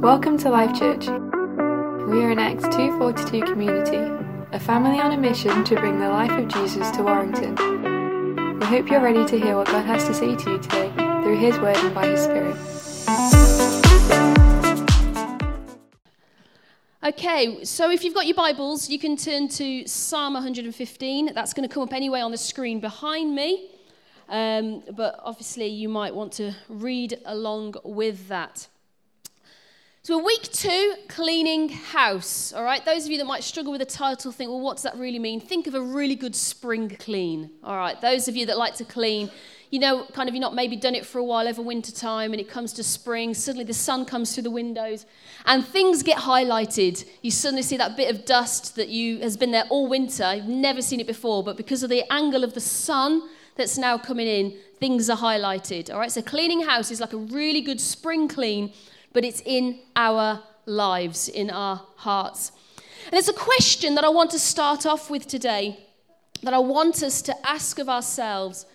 Welcome to Life Church. We are an Acts 242 community, a family on a mission to bring the life of Jesus to Warrington. We hope you're ready to hear what God has to say to you today through His Word and by His Spirit. Okay, so if you've got your Bibles, you can turn to Psalm 115. That's going to come up anyway on the screen behind me. Um, but obviously, you might want to read along with that. So, week two, cleaning house. All right, those of you that might struggle with the title think, well, what does that really mean? Think of a really good spring clean. All right, those of you that like to clean, you know, kind of you've not maybe done it for a while over winter time and it comes to spring, suddenly the sun comes through the windows and things get highlighted. You suddenly see that bit of dust that you has been there all winter. You've never seen it before, but because of the angle of the sun that's now coming in, things are highlighted. All right, so cleaning house is like a really good spring clean but it's in our lives, in our hearts. And it's a question that I want to start off with today, that I want us to ask of ourselves,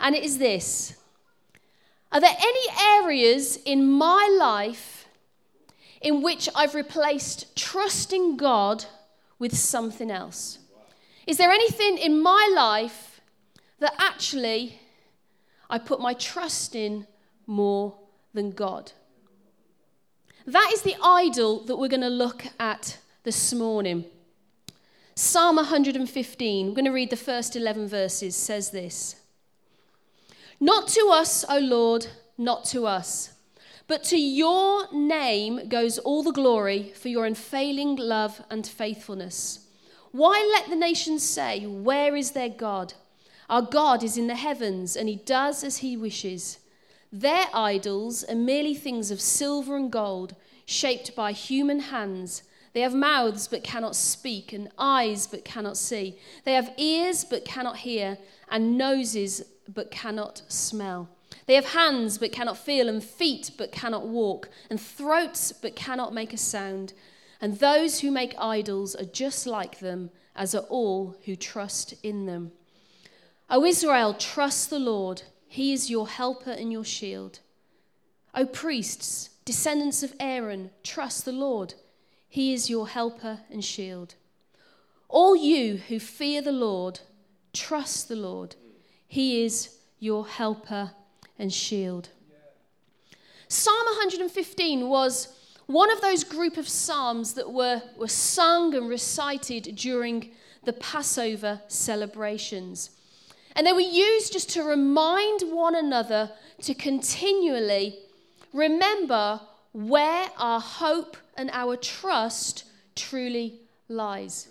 and it is this Are there any areas in my life in which I've replaced trusting God with something else? Is there anything in my life that actually I put my trust in more than God? That is the idol that we're going to look at this morning. Psalm 115, we're going to read the first 11 verses, says this Not to us, O Lord, not to us, but to your name goes all the glory for your unfailing love and faithfulness. Why let the nations say, Where is their God? Our God is in the heavens, and he does as he wishes. Their idols are merely things of silver and gold, shaped by human hands. They have mouths but cannot speak, and eyes but cannot see. They have ears but cannot hear, and noses but cannot smell. They have hands but cannot feel, and feet but cannot walk, and throats but cannot make a sound. And those who make idols are just like them, as are all who trust in them. O Israel, trust the Lord. He is your helper and your shield. O priests, descendants of Aaron, trust the Lord. He is your helper and shield. All you who fear the Lord, trust the Lord. He is your helper and shield. Psalm 115 was one of those group of psalms that were, were sung and recited during the Passover celebrations. And they were used just to remind one another to continually remember where our hope and our trust truly lies.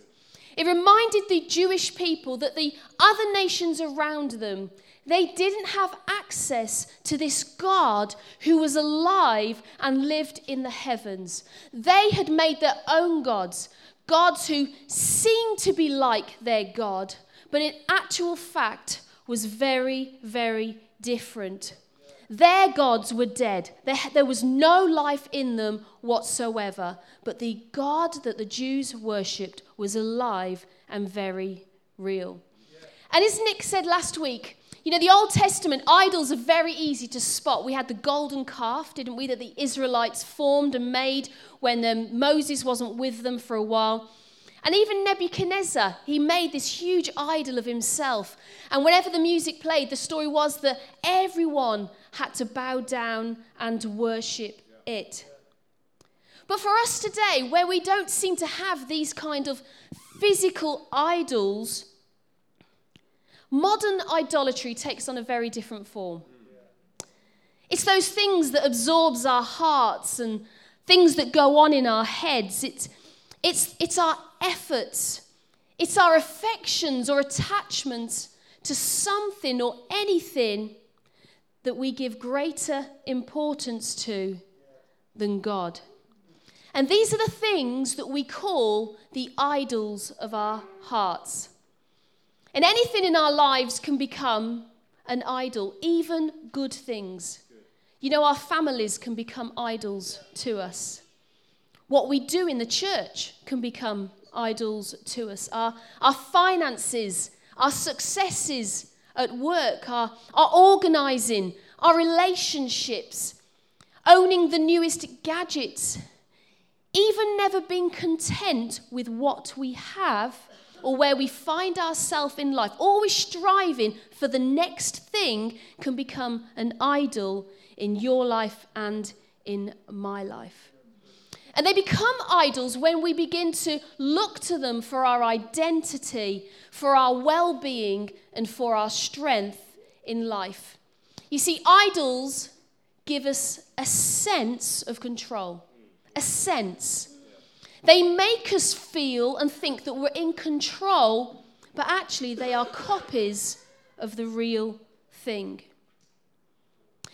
It reminded the Jewish people that the other nations around them, they didn't have access to this God who was alive and lived in the heavens. They had made their own gods, gods who seemed to be like their God, but in actual fact was very, very different. Their gods were dead. There, was no life in them whatsoever. But the God that the Jews worshipped was alive and very real. And as Nick said last week, you know, the Old Testament idols are very easy to spot. We had the golden calf, didn't we, that the Israelites formed and made when um, Moses wasn't with them for a while. And even Nebuchadnezzar, he made this huge idol of himself. And whenever the music played, the story was that everyone had to bow down and worship it. But for us today, where we don't seem to have these kind of physical idols, modern idolatry takes on a very different form. It's those things that absorbs our hearts and things that go on in our heads. It's, it's, it's our efforts, it's our affections or attachments to something or anything that we give greater importance to than God. And these are the things that we call the idols of our hearts. And anything in our lives can become an idol, even good things. You know, our families can become idols to us. What we do in the church can become idols to us. Our, our finances, our successes at work, our, our organizing, our relationships, owning the newest gadgets, even never being content with what we have or where we find ourselves in life, always striving for the next thing, can become an idol in your life and in my life. And they become idols when we begin to look to them for our identity, for our well being, and for our strength in life. You see, idols give us a sense of control, a sense. They make us feel and think that we're in control, but actually they are copies of the real thing.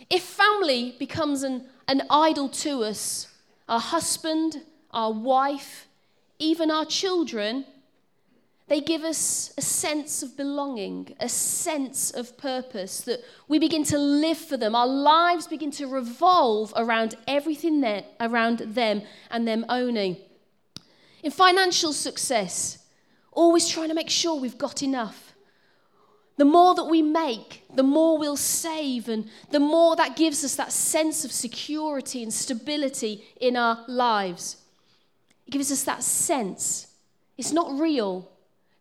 If family becomes an, an idol to us, our husband, our wife, even our children, they give us a sense of belonging, a sense of purpose, that we begin to live for them. Our lives begin to revolve around everything there, around them and them owning. In financial success, always trying to make sure we've got enough. The more that we make, the more we'll save, and the more that gives us that sense of security and stability in our lives. It gives us that sense. It's not real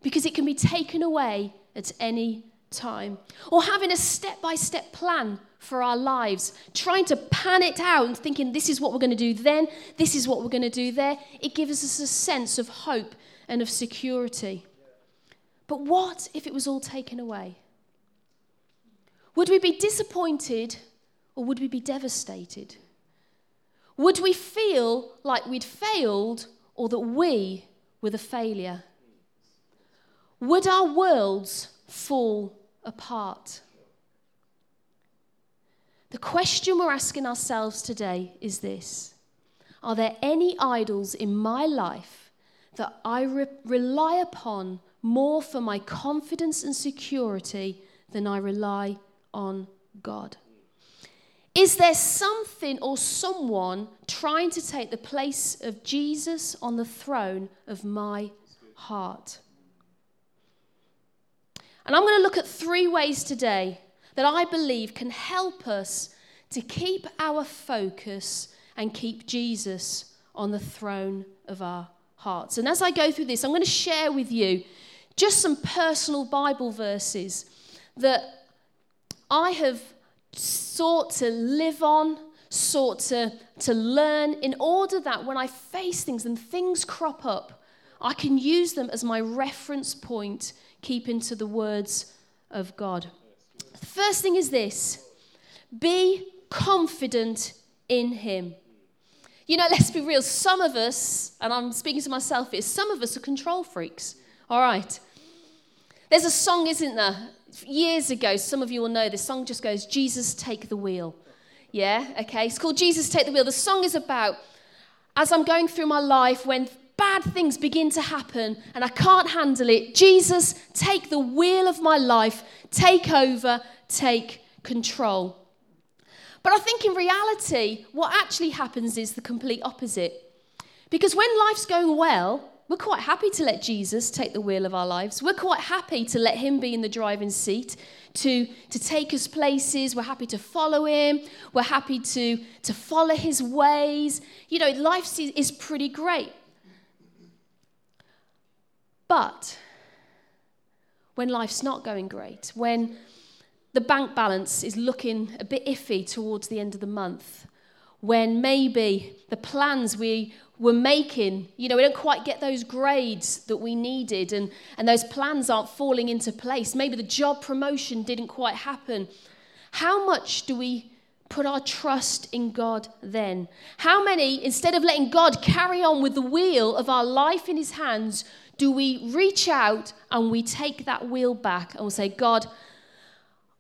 because it can be taken away at any time. Or having a step by step plan for our lives, trying to pan it out and thinking this is what we're going to do then, this is what we're going to do there. It gives us a sense of hope and of security. But what if it was all taken away? Would we be disappointed or would we be devastated? Would we feel like we'd failed or that we were the failure? Would our worlds fall apart? The question we're asking ourselves today is this Are there any idols in my life that I re- rely upon more for my confidence and security than I rely on God? Is there something or someone trying to take the place of Jesus on the throne of my heart? And I'm going to look at three ways today that I believe can help us to keep our focus and keep Jesus on the throne of our hearts. And as I go through this, I'm going to share with you just some personal Bible verses that I have sought to live on, sought to, to learn, in order that when I face things and things crop up, I can use them as my reference point, keeping to the words of God. The first thing is this be confident in Him. You know, let's be real. Some of us, and I'm speaking to myself here, some of us are control freaks. All right. There's a song, isn't there? Years ago, some of you will know this song just goes, Jesus, take the wheel. Yeah, okay. It's called Jesus, take the wheel. The song is about as I'm going through my life when bad things begin to happen and I can't handle it, Jesus, take the wheel of my life, take over, take control. But I think in reality, what actually happens is the complete opposite. Because when life's going well, we're quite happy to let Jesus take the wheel of our lives. We're quite happy to let him be in the driving seat, to, to take us places. We're happy to follow him. We're happy to, to follow his ways. You know, life is pretty great. But when life's not going great, when the bank balance is looking a bit iffy towards the end of the month, when maybe the plans we were making, you know, we don't quite get those grades that we needed and, and those plans aren't falling into place. Maybe the job promotion didn't quite happen. How much do we put our trust in God then? How many, instead of letting God carry on with the wheel of our life in His hands, do we reach out and we take that wheel back and we say, God,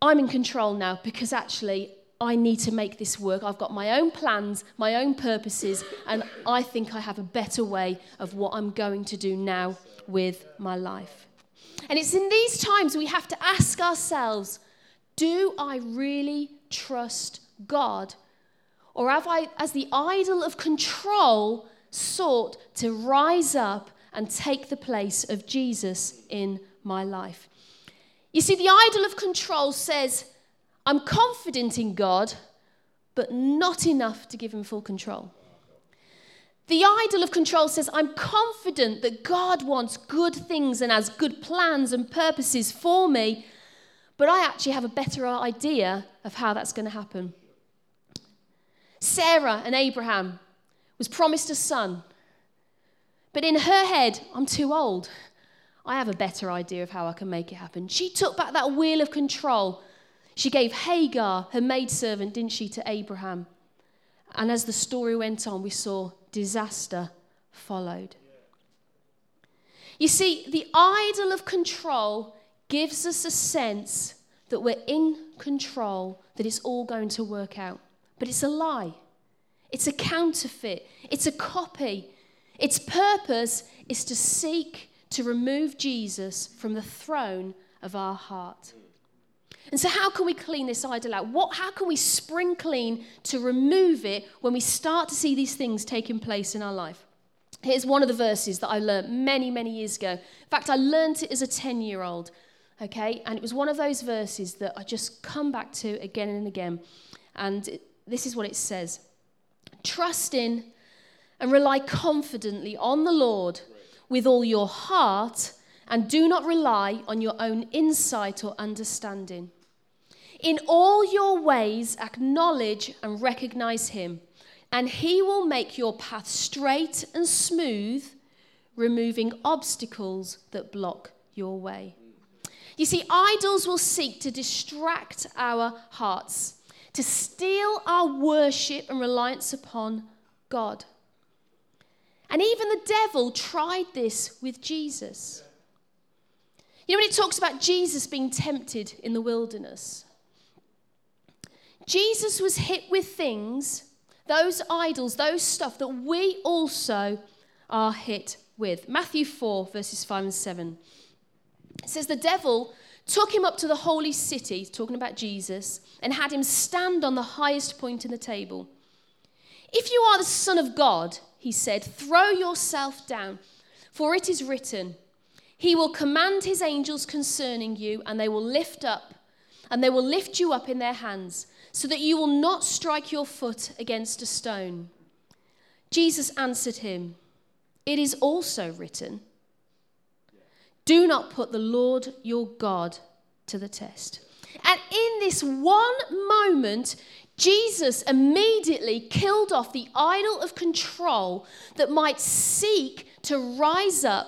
I'm in control now because actually I need to make this work. I've got my own plans, my own purposes, and I think I have a better way of what I'm going to do now with my life. And it's in these times we have to ask ourselves do I really trust God? Or have I, as the idol of control, sought to rise up and take the place of Jesus in my life? You see, the idol of control says, I'm confident in God, but not enough to give him full control. The idol of control says, I'm confident that God wants good things and has good plans and purposes for me, but I actually have a better idea of how that's going to happen. Sarah and Abraham was promised a son, but in her head, I'm too old. I have a better idea of how I can make it happen. She took back that wheel of control. She gave Hagar, her maidservant, didn't she, to Abraham. And as the story went on, we saw disaster followed. You see, the idol of control gives us a sense that we're in control, that it's all going to work out. But it's a lie, it's a counterfeit, it's a copy. Its purpose is to seek to remove Jesus from the throne of our heart. And so, how can we clean this idol out? What, how can we spring clean to remove it when we start to see these things taking place in our life? Here's one of the verses that I learned many, many years ago. In fact, I learned it as a 10 year old, okay? And it was one of those verses that I just come back to again and again. And it, this is what it says Trust in and rely confidently on the Lord with all your heart, and do not rely on your own insight or understanding. In all your ways, acknowledge and recognize him, and he will make your path straight and smooth, removing obstacles that block your way. You see, idols will seek to distract our hearts, to steal our worship and reliance upon God. And even the devil tried this with Jesus. You know, when it talks about Jesus being tempted in the wilderness, Jesus was hit with things, those idols, those stuff that we also are hit with. Matthew 4, verses 5 and 7. It says, The devil took him up to the holy city, talking about Jesus, and had him stand on the highest point in the table. If you are the Son of God, he said, throw yourself down, for it is written, He will command His angels concerning you, and they will lift up, and they will lift you up in their hands so that you will not strike your foot against a stone. Jesus answered him, It is also written, Do not put the Lord your God to the test. And in this one moment, Jesus immediately killed off the idol of control that might seek to rise up.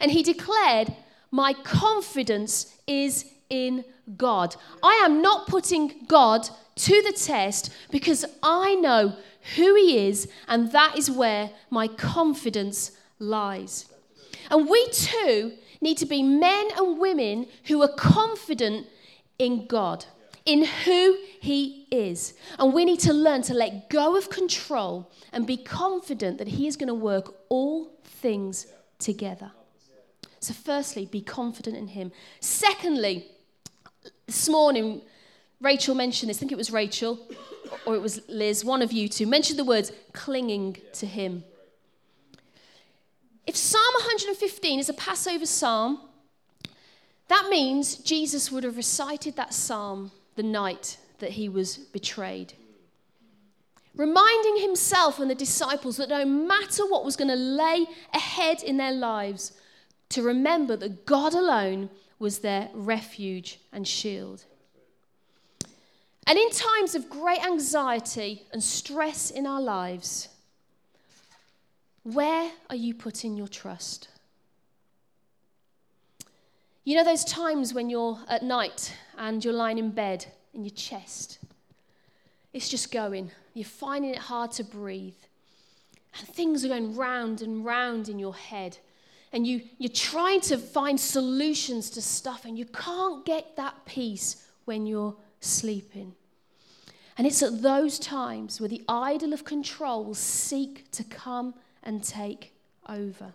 And he declared, My confidence is in God. I am not putting God to the test because I know who He is, and that is where my confidence lies. And we too need to be men and women who are confident in God, in who He is. And we need to learn to let go of control and be confident that He is going to work all things together. So, firstly, be confident in Him. Secondly, this morning, Rachel mentioned this. I think it was Rachel or it was Liz, one of you two, mentioned the words clinging to Him. If Psalm 115 is a Passover psalm, that means Jesus would have recited that psalm the night that he was betrayed. Reminding himself and the disciples that no matter what was going to lay ahead in their lives, to remember that God alone was their refuge and shield. And in times of great anxiety and stress in our lives, where are you putting your trust? You know those times when you're at night and you're lying in bed and your chest? It's just going. You're finding it hard to breathe. And things are going round and round in your head and you, you're trying to find solutions to stuff, and you can't get that peace when you're sleeping. And it's at those times where the idol of control will seek to come and take over.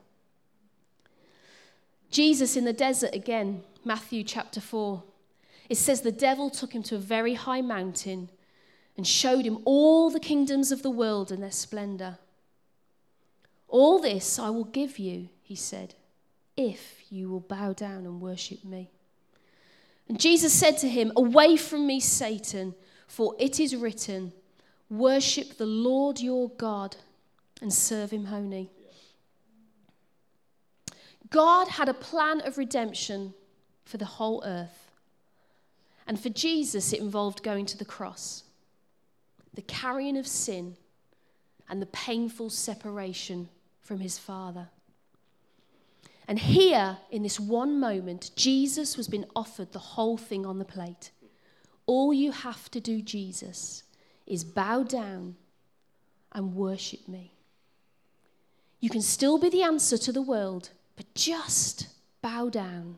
Jesus in the desert again, Matthew chapter 4. It says the devil took him to a very high mountain and showed him all the kingdoms of the world and their splendor. All this I will give you, he said, if you will bow down and worship me. And Jesus said to him, Away from me, Satan, for it is written, Worship the Lord your God and serve him only. God had a plan of redemption for the whole earth. And for Jesus, it involved going to the cross, the carrying of sin, and the painful separation from his Father. And here, in this one moment, Jesus was being offered the whole thing on the plate. All you have to do, Jesus, is bow down and worship me. You can still be the answer to the world, but just bow down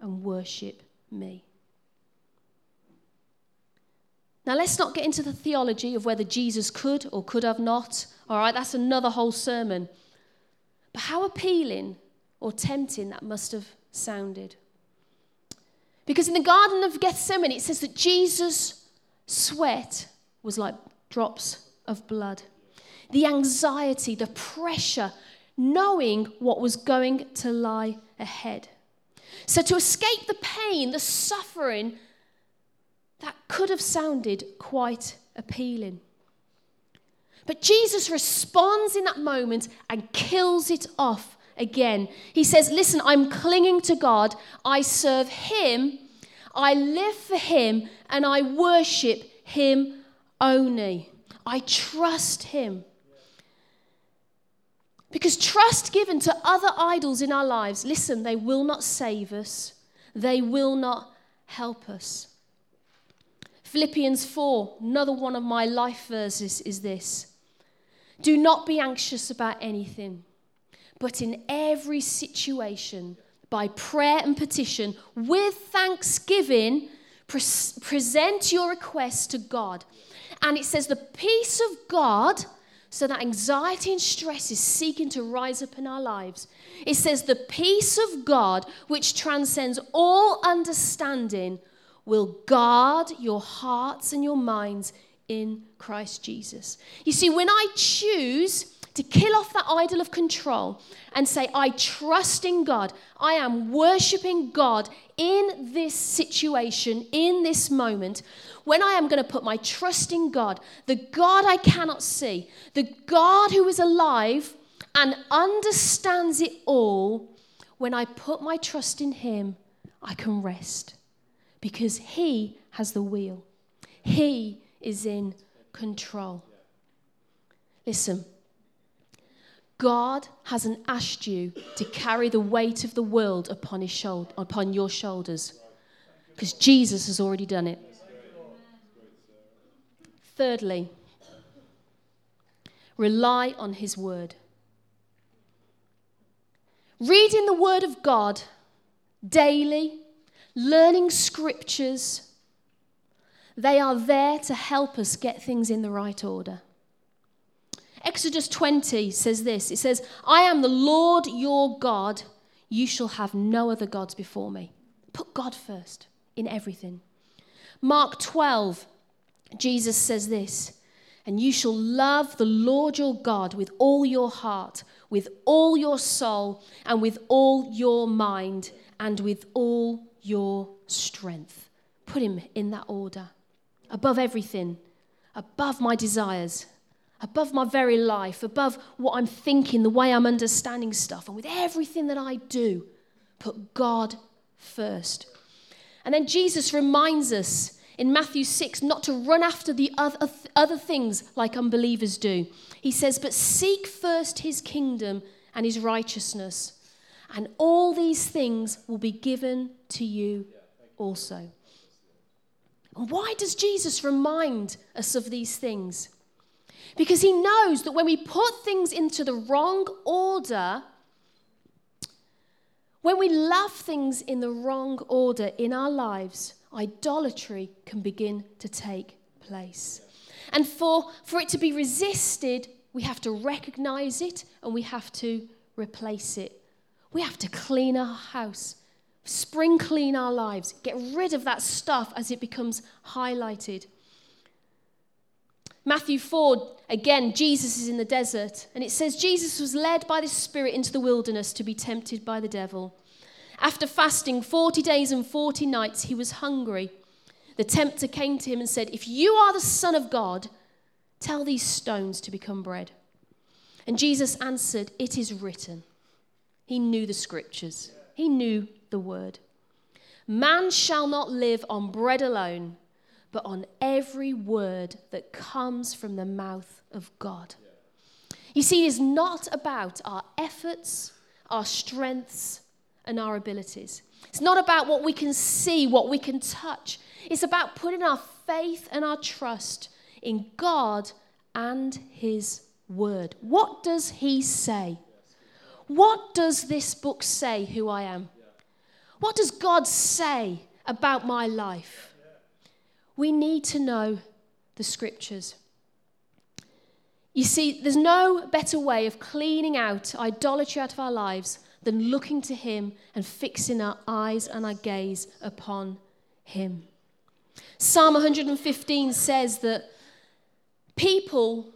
and worship me. Now, let's not get into the theology of whether Jesus could or could have not. All right, that's another whole sermon. But how appealing or tempting that must have sounded. Because in the Garden of Gethsemane, it says that Jesus' sweat was like drops of blood. The anxiety, the pressure, knowing what was going to lie ahead. So, to escape the pain, the suffering, that could have sounded quite appealing. But Jesus responds in that moment and kills it off again. He says, Listen, I'm clinging to God. I serve Him. I live for Him and I worship Him only. I trust Him. Because trust given to other idols in our lives, listen, they will not save us, they will not help us. Philippians 4, another one of my life verses is this Do not be anxious about anything, but in every situation, by prayer and petition, with thanksgiving, pre- present your requests to God. And it says, The peace of God so that anxiety and stress is seeking to rise up in our lives. It says, The peace of God, which transcends all understanding, will guard your hearts and your minds in Christ Jesus. You see, when I choose to kill off that idol of control and say, I trust in God, I am worshiping God in this situation, in this moment, when I am going to put my trust in God, the God I cannot see, the God who is alive and understands it all, when I put my trust in Him, I can rest because He has the wheel. He is in control. Listen, God hasn't asked you to carry the weight of the world upon, his shoulder, upon your shoulders because Jesus has already done it. Thirdly, rely on His Word. Reading the Word of God daily, learning scriptures, they are there to help us get things in the right order. Exodus 20 says this It says, I am the Lord your God. You shall have no other gods before me. Put God first in everything. Mark 12 Jesus says this and you shall love the Lord your God with all your heart, with all your soul, and with all your mind, and with all your strength. Put him in that order. Above everything, above my desires, above my very life, above what I'm thinking, the way I'm understanding stuff, and with everything that I do, put God first. And then Jesus reminds us in Matthew 6 not to run after the other, other things like unbelievers do. He says, But seek first his kingdom and his righteousness, and all these things will be given to you also. Why does Jesus remind us of these things? Because he knows that when we put things into the wrong order, when we love things in the wrong order in our lives, idolatry can begin to take place. And for, for it to be resisted, we have to recognize it and we have to replace it. We have to clean our house, spring clean our lives, get rid of that stuff as it becomes highlighted. Matthew 4, again, Jesus is in the desert, and it says Jesus was led by the Spirit into the wilderness to be tempted by the devil. After fasting 40 days and 40 nights, he was hungry. The tempter came to him and said, If you are the Son of God, tell these stones to become bread. And Jesus answered, It is written. He knew the scriptures, he knew the word. Man shall not live on bread alone, but on every word that comes from the mouth of God. You see, it is not about our efforts, our strengths, and our abilities. It's not about what we can see, what we can touch. It's about putting our faith and our trust in God and His Word. What does He say? What does this book say who I am? What does God say about my life? We need to know the scriptures. You see, there's no better way of cleaning out idolatry out of our lives than looking to Him and fixing our eyes and our gaze upon Him. Psalm 115 says that people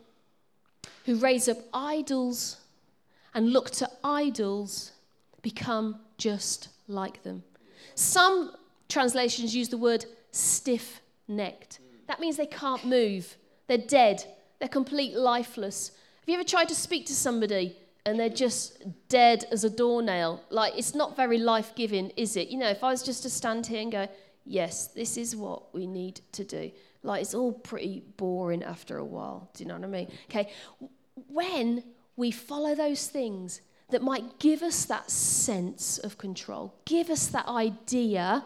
who raise up idols and look to idols become just like them. Some translations use the word stiff necked. That means they can't move, they're dead, they're complete lifeless. Have you ever tried to speak to somebody and they're just dead as a doornail? Like, it's not very life giving, is it? You know, if I was just to stand here and go, yes, this is what we need to do, like, it's all pretty boring after a while. Do you know what I mean? Okay, when we follow those things that might give us that sense of control, give us that idea,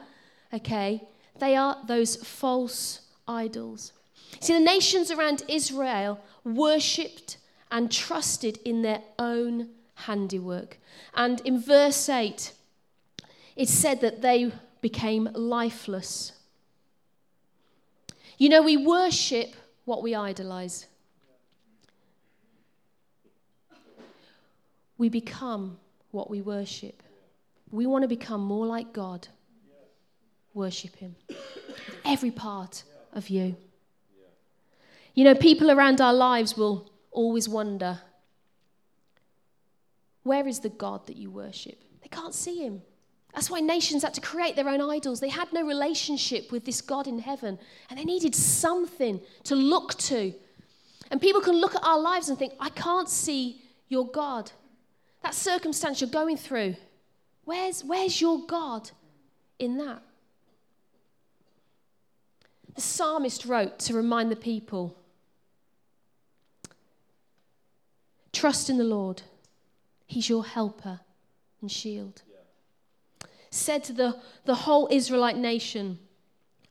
okay, they are those false idols. See, the nations around Israel worshipped and trusted in their own handiwork. And in verse 8, it said that they became lifeless. You know, we worship what we idolize. We become what we worship. We want to become more like God. Worship Him. Every part of you. You know, people around our lives will always wonder where is the God that you worship? They can't see Him. That's why nations had to create their own idols. They had no relationship with this God in heaven, and they needed something to look to. And people can look at our lives and think, I can't see your God. That circumstance you're going through, where's, where's your God in that? The psalmist wrote to remind the people trust in the Lord, He's your helper and shield. Said to the, the whole Israelite nation,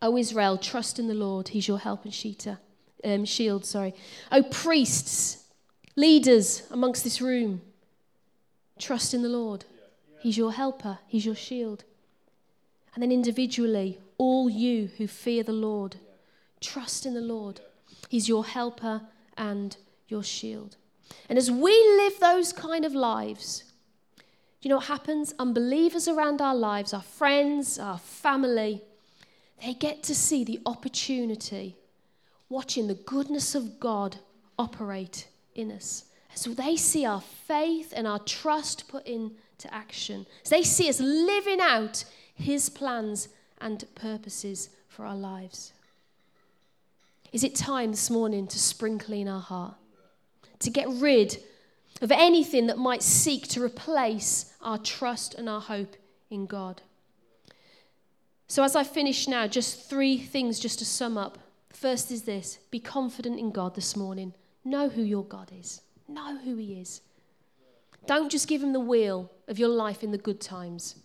O Israel, trust in the Lord, He's your help and sheeter, um, shield. Sorry. O priests, leaders amongst this room, Trust in the Lord. He's your helper, He's your shield. And then individually, all you who fear the Lord, trust in the Lord. He's your helper and your shield. And as we live those kind of lives, do you know what happens? Unbelievers around our lives, our friends, our family, they get to see the opportunity watching the goodness of God operate in us. So they see our faith and our trust put into action. So they see us living out His plans and purposes for our lives. Is it time this morning to spring clean our heart? To get rid of anything that might seek to replace our trust and our hope in God? So, as I finish now, just three things just to sum up. First is this be confident in God this morning. Know who your God is. Know who He is. Don't just give Him the wheel of your life in the good times.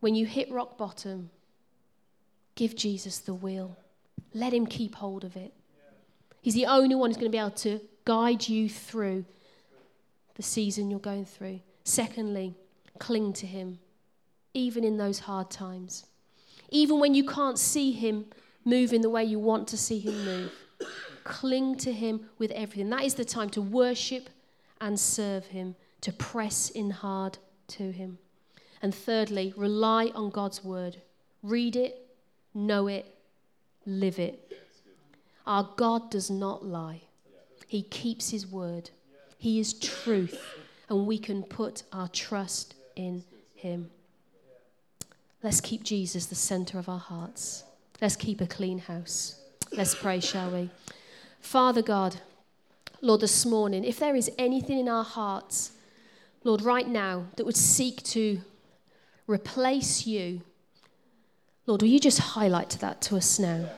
When you hit rock bottom, give Jesus the wheel. Let Him keep hold of it. He's the only one who's going to be able to guide you through the season you're going through. Secondly, cling to Him, even in those hard times. Even when you can't see Him move in the way you want to see Him move cling to Him with everything. That is the time to worship and serve Him, to press in hard to Him. And thirdly, rely on God's word. Read it, know it, live it. Our God does not lie, He keeps His word. He is truth, and we can put our trust in Him. Let's keep Jesus the center of our hearts. Let's keep a clean house. Let's pray, shall we? Father God, Lord, this morning, if there is anything in our hearts, Lord, right now, that would seek to replace you, Lord, will you just highlight that to us now?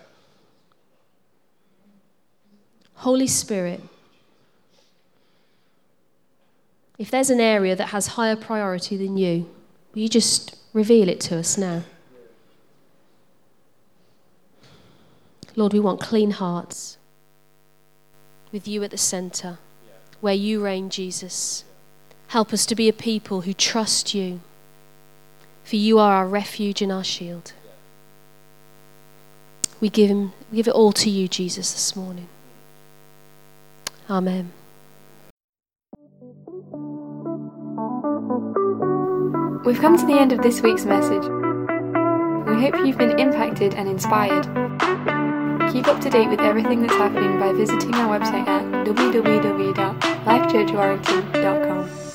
Holy Spirit, if there's an area that has higher priority than you, will you just reveal it to us now? Lord, we want clean hearts with you at the center, where you reign, Jesus. Help us to be a people who trust you, for you are our refuge and our shield. We give, him, we give it all to you, Jesus, this morning. Amen. We've come to the end of this week's message. We hope you've been impacted and inspired. Keep up to date with everything that's happening by visiting our website at www.lifechurchwarrington.com.